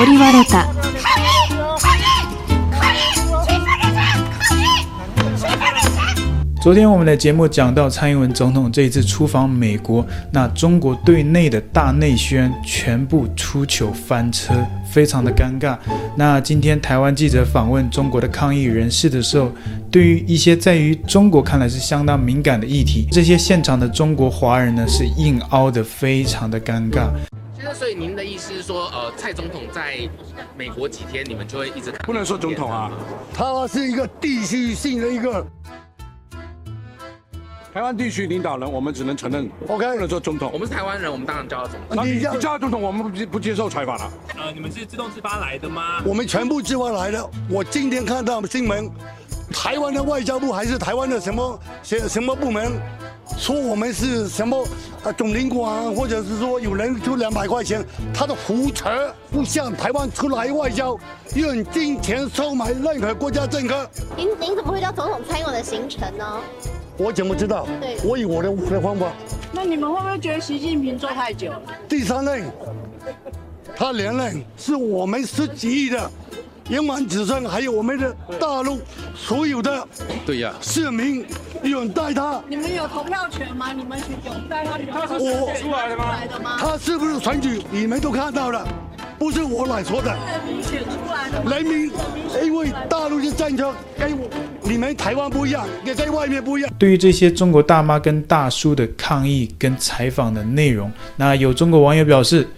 掘り割れた。昨天我们的节目讲到蔡英文总统这一次出访美国，那中国对内的大内宣全部出糗翻车，非常的尴尬。那今天台湾记者访问中国的抗议人士的时候，对于一些在于中国看来是相当敏感的议题，这些现场的中国华人呢是硬凹的，非常的尴尬。 现在，所以您的意思是说，呃，蔡总统在美国几天，你们就会一直看？不能说总统啊，他是一个地区性的一个。台湾地区领导人，我们只能承认。OK，不能说总统。我们是台湾人，我们当然叫他总统。你你叫他总统，我们不不接受采访了。呃，你们是自动自发来的吗？我们全部自发来的。我今天看到新闻，台湾的外交部还是台湾的什么什什么部门，说我们是什么啊总领馆，或者是说有人出两百块钱，他的胡扯，不向台湾出来外交，用金钱收买任何国家政客。您您怎么会叫总统参与我的行程呢？我怎么知道？对，我以我的我的方法。那你们会不会觉得习近平做太久了？第三任，他连任是我们十几亿的延缓子孙，还有我们的大陆所有的对呀市民拥戴他。你们有投票权吗？你们去拥戴他？他是选出来的吗？他是不是选举？你们都看到了。不是我来说的，人民因为大陆的政策跟你们台湾不一样，也跟外面不一样。对于这些中国大妈跟大叔的抗议跟采访的内容，那有中国网友表示，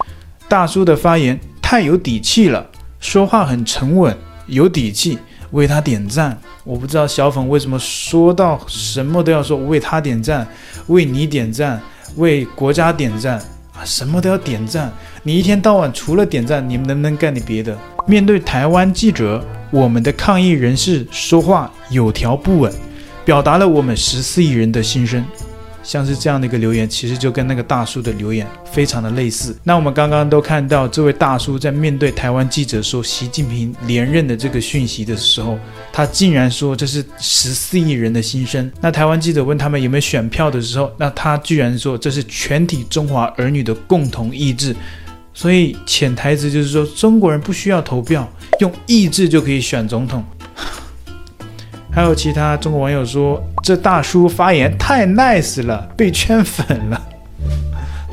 大叔的发言太有底气了，说话很沉稳，有底气，为他点赞。我不知道小粉为什么说到什么都要说为他点赞，为你点赞，为国家点赞啊。什么都要点赞，你一天到晚除了点赞，你们能不能干点别的？面对台湾记者，我们的抗议人士说话有条不紊，表达了我们十四亿人的心声。像是这样的一个留言，其实就跟那个大叔的留言非常的类似。那我们刚刚都看到，这位大叔在面对台湾记者说习近平连任的这个讯息的时候，他竟然说这是十四亿人的心声。那台湾记者问他们有没有选票的时候，那他居然说这是全体中华儿女的共同意志。所以潜台词就是说，中国人不需要投票，用意志就可以选总统。还有其他中国网友说，这大叔发言太 nice 了，被圈粉了。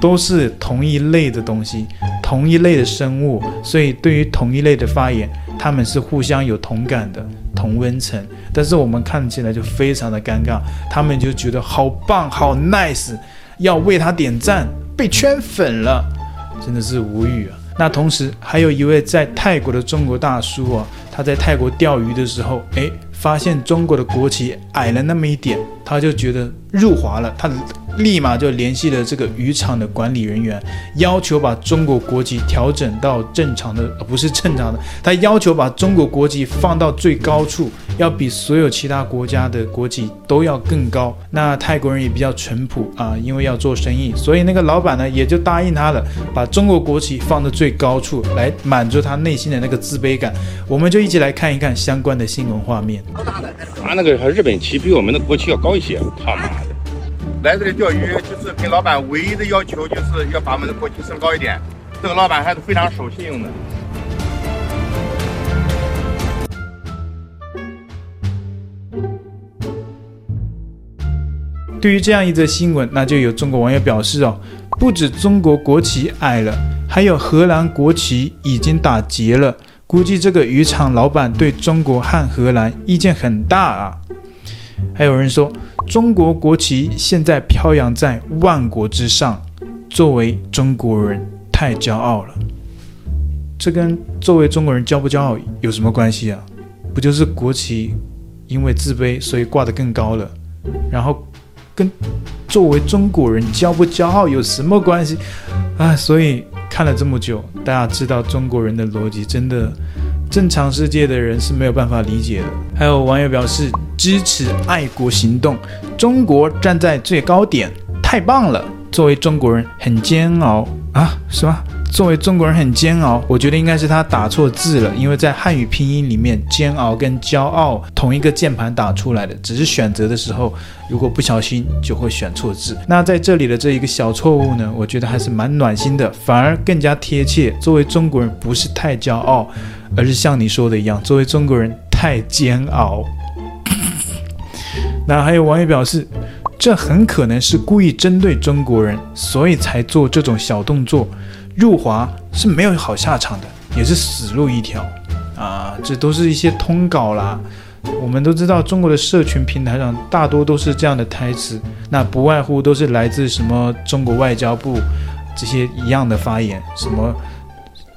都是同一类的东西，同一类的生物，所以对于同一类的发言，他们是互相有同感的，同温层。但是我们看起来就非常的尴尬，他们就觉得好棒，好 nice，要为他点赞，被圈粉了，真的是无语啊。那同时还有一位在泰国的中国大叔啊，他在泰国钓鱼的时候，诶。发现中国的国旗矮了那么一点，他就觉得入华了，他立马就联系了这个渔场的管理人员，要求把中国国旗调整到正常的，不是正常的，他要求把中国国旗放到最高处，要比所有其他国家的国旗都要更高。那泰国人也比较淳朴啊，因为要做生意，所以那个老板呢也就答应他了，把中国国旗放到最高处来满足他内心的那个自卑感。我们就一起来看一看相关的新闻画面。他那个日本旗比我们的国旗要高一些，他妈的！来这里钓鱼，就是跟老板唯一的要求，就是要把我们的国旗升高一点。这个老板还是非常守信用的。对于这样一则新闻，那就有中国网友表示哦，不止中国国旗矮了，还有荷兰国旗已经打结了。估计这个渔场老板对中国和荷兰意见很大啊。还有人说。中国国旗现在飘扬在万国之上，作为中国人太骄傲了。这跟作为中国人骄不骄傲有什么关系啊？不就是国旗因为自卑所以挂得更高了，然后跟作为中国人骄不骄傲有什么关系啊？所以看了这么久，大家知道中国人的逻辑真的。正常世界的人是没有办法理解的。还有网友表示支持爱国行动，中国站在最高点，太棒了。作为中国人很煎熬啊，是吧？作为中国人很煎熬，我觉得应该是他打错字了，因为在汉语拼音里面，煎熬跟骄傲同一个键盘打出来的，只是选择的时候，如果不小心就会选错字。那在这里的这一个小错误呢，我觉得还是蛮暖心的，反而更加贴切。作为中国人，不是太骄傲，而是像你说的一样，作为中国人太煎熬。那还有网友表示，这很可能是故意针对中国人，所以才做这种小动作。入华是没有好下场的，也是死路一条啊！这都是一些通稿啦。我们都知道，中国的社群平台上大多都是这样的台词，那不外乎都是来自什么中国外交部这些一样的发言，什么。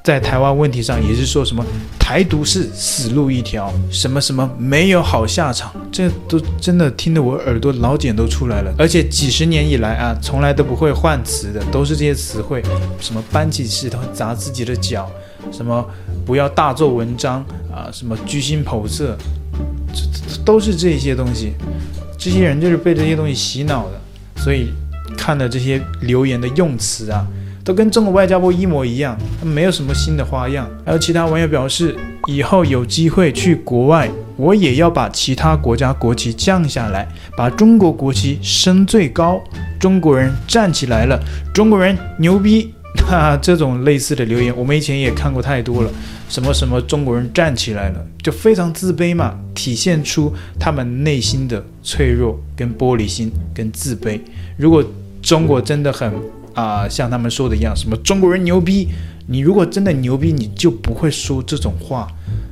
在台湾问题上也是说什么台独是死路一条，什么什么没有好下场，这都真的听得我耳朵老茧都出来了。而且几十年以来啊，从来都不会换词的，都是这些词汇，什么搬起石头砸自己的脚，什么不要大做文章啊，什么居心叵测，这都是这些东西。这些人就是被这些东西洗脑的，所以看了这些留言的用词啊。都跟中国外交部一模一样，没有什么新的花样。还有其他网友表示，以后有机会去国外，我也要把其他国家国旗降下来，把中国国旗升最高。中国人站起来了，中国人牛逼！哈 哈，这种类似的留言，我们以前也看过太多了。什么什么中国人站起来了，就非常自卑嘛，体现出他们内心的脆弱、跟玻璃心、跟自卑。如果中国真的很……啊、像他们说的一样，什么中国人牛逼？你如果真的牛逼，你就不会说这种话。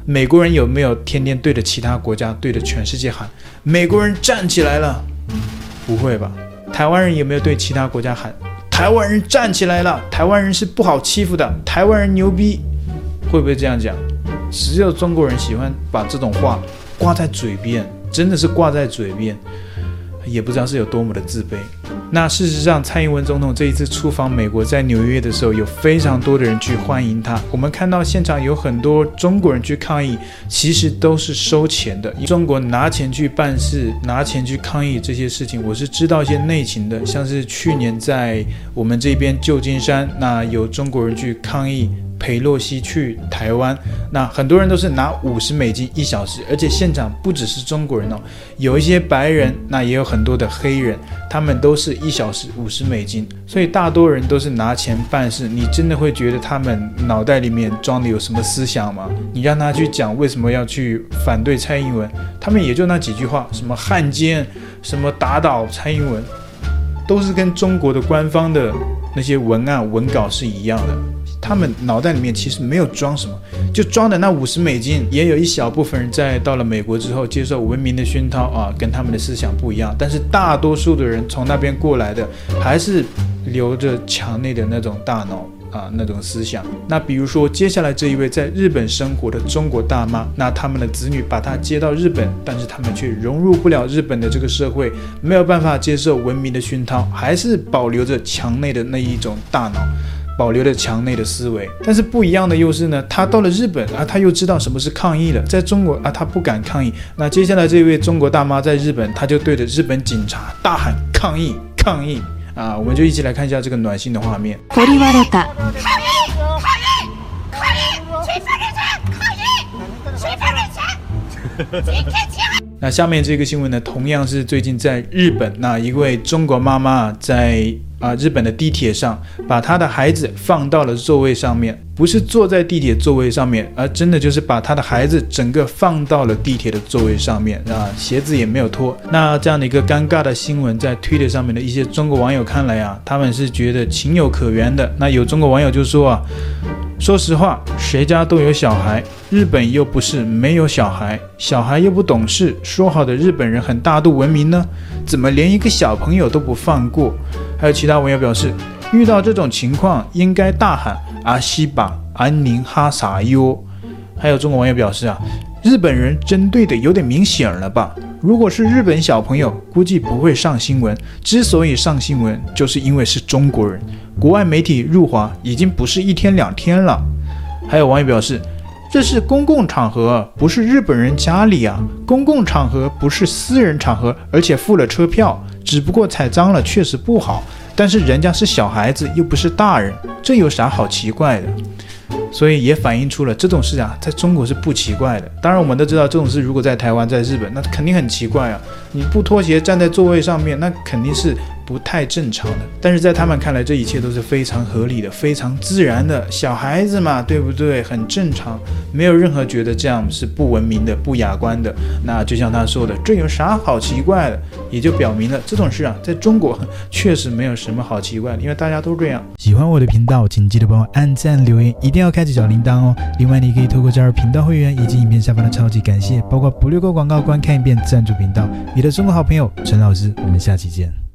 美国人有没有天天对着其他国家、对着全世界喊“美国人站起来了”？不会吧？台湾人有没有对其他国家喊“台湾人站起来了”？台湾人是不好欺负的，台湾人牛逼，会不会这样讲？只有中国人喜欢把这种话挂在嘴边，真的是挂在嘴边，也不知道是有多么的自卑。那事实上，蔡英文总统这一次出访美国，在纽约的时候，有非常多的人去欢迎他。我们看到现场有很多中国人去抗议，其实都是收钱的。中国拿钱去办事，拿钱去抗议这些事情，我是知道一些内情的。像是去年在我们这边旧金山，那有中国人去抗议。裴洛西去台湾，那很多人都是拿五十美金一小时，而且现场不只是中国人哦，有一些白人，那也有很多的黑人，他们都是一小时五十美金，所以大多人都是拿钱办事。你真的会觉得他们脑袋里面装的有什么思想吗？你让他去讲为什么要去反对蔡英文，他们也就那几句话，什么汉奸，什么打倒蔡英文，都是跟中国的官方的那些文案文稿是一样的。他们脑袋里面其实没有装什么，就装的那五十美金。也有一小部分人在到了美国之后接受文明的熏陶啊，跟他们的思想不一样。但是大多数的人从那边过来的，还是留着墙内的那种大脑啊，那种思想。那比如说接下来这一位在日本生活的中国大妈，那他们的子女把她接到日本，但是他们却融入不了日本的这个社会，没有办法接受文明的熏陶，还是保留着墙内的那一种大脑。保留了墙内的思维，但是不一样的又是呢，他到了日本啊，他又知道什么是抗议了。在中国啊，他不敢抗议。那接下来这位中国大妈在日本，他就对着日本警察大喊抗议抗议啊！我们就一起来看一下这个暖心的画面。那下面这个新闻呢，同样是最近在日本，那一位中国妈妈在。啊，日本的地铁上，把他的孩子放到了座位上面，不是坐在地铁座位上面，而真的就是把他的孩子整个放到了地铁的座位上面啊，鞋子也没有脱。那这样的一个尴尬的新闻，在推特上面的一些中国网友看来啊，他们是觉得情有可原的。那有中国网友就说啊，说实话，谁家都有小孩，日本又不是没有小孩，小孩又不懂事，说好的日本人很大度文明呢，怎么连一个小朋友都不放过？还有其他网友表示，遇到这种情况应该大喊阿西吧安宁哈萨哟。还有中国网友表示啊，日本人针对的有点明显了吧？如果是日本小朋友，估计不会上新闻。之所以上新闻，就是因为是中国人。国外媒体入华已经不是一天两天了。还有网友表示，这是公共场合，不是日本人家里啊。公共场合不是私人场合，而且付了车票。只不过踩脏了确实不好，但是人家是小孩子，又不是大人，这有啥好奇怪的？所以也反映出了这种事啊，在中国是不奇怪的。当然，我们都知道这种事如果在台湾、在日本，那肯定很奇怪啊！你不脱鞋站在座位上面，那肯定是不太正常的。但是在他们看来，这一切都是非常合理的、非常自然的。小孩子嘛，对不对？很正常，没有任何觉得这样是不文明的、不雅观的。那就像他说的，这有啥好奇怪的？也就表明了这种事啊，在中国确实没有什么好奇怪的，因为大家都这样。喜欢我的频道，请记得帮我按赞、留言，一定要开启小铃铛哦。另外，你可以透过加入频道会员以及影片下方的超级感谢，包括不略过广告、观看一遍赞助频道。你的中国好朋友陈老师，我们下期见。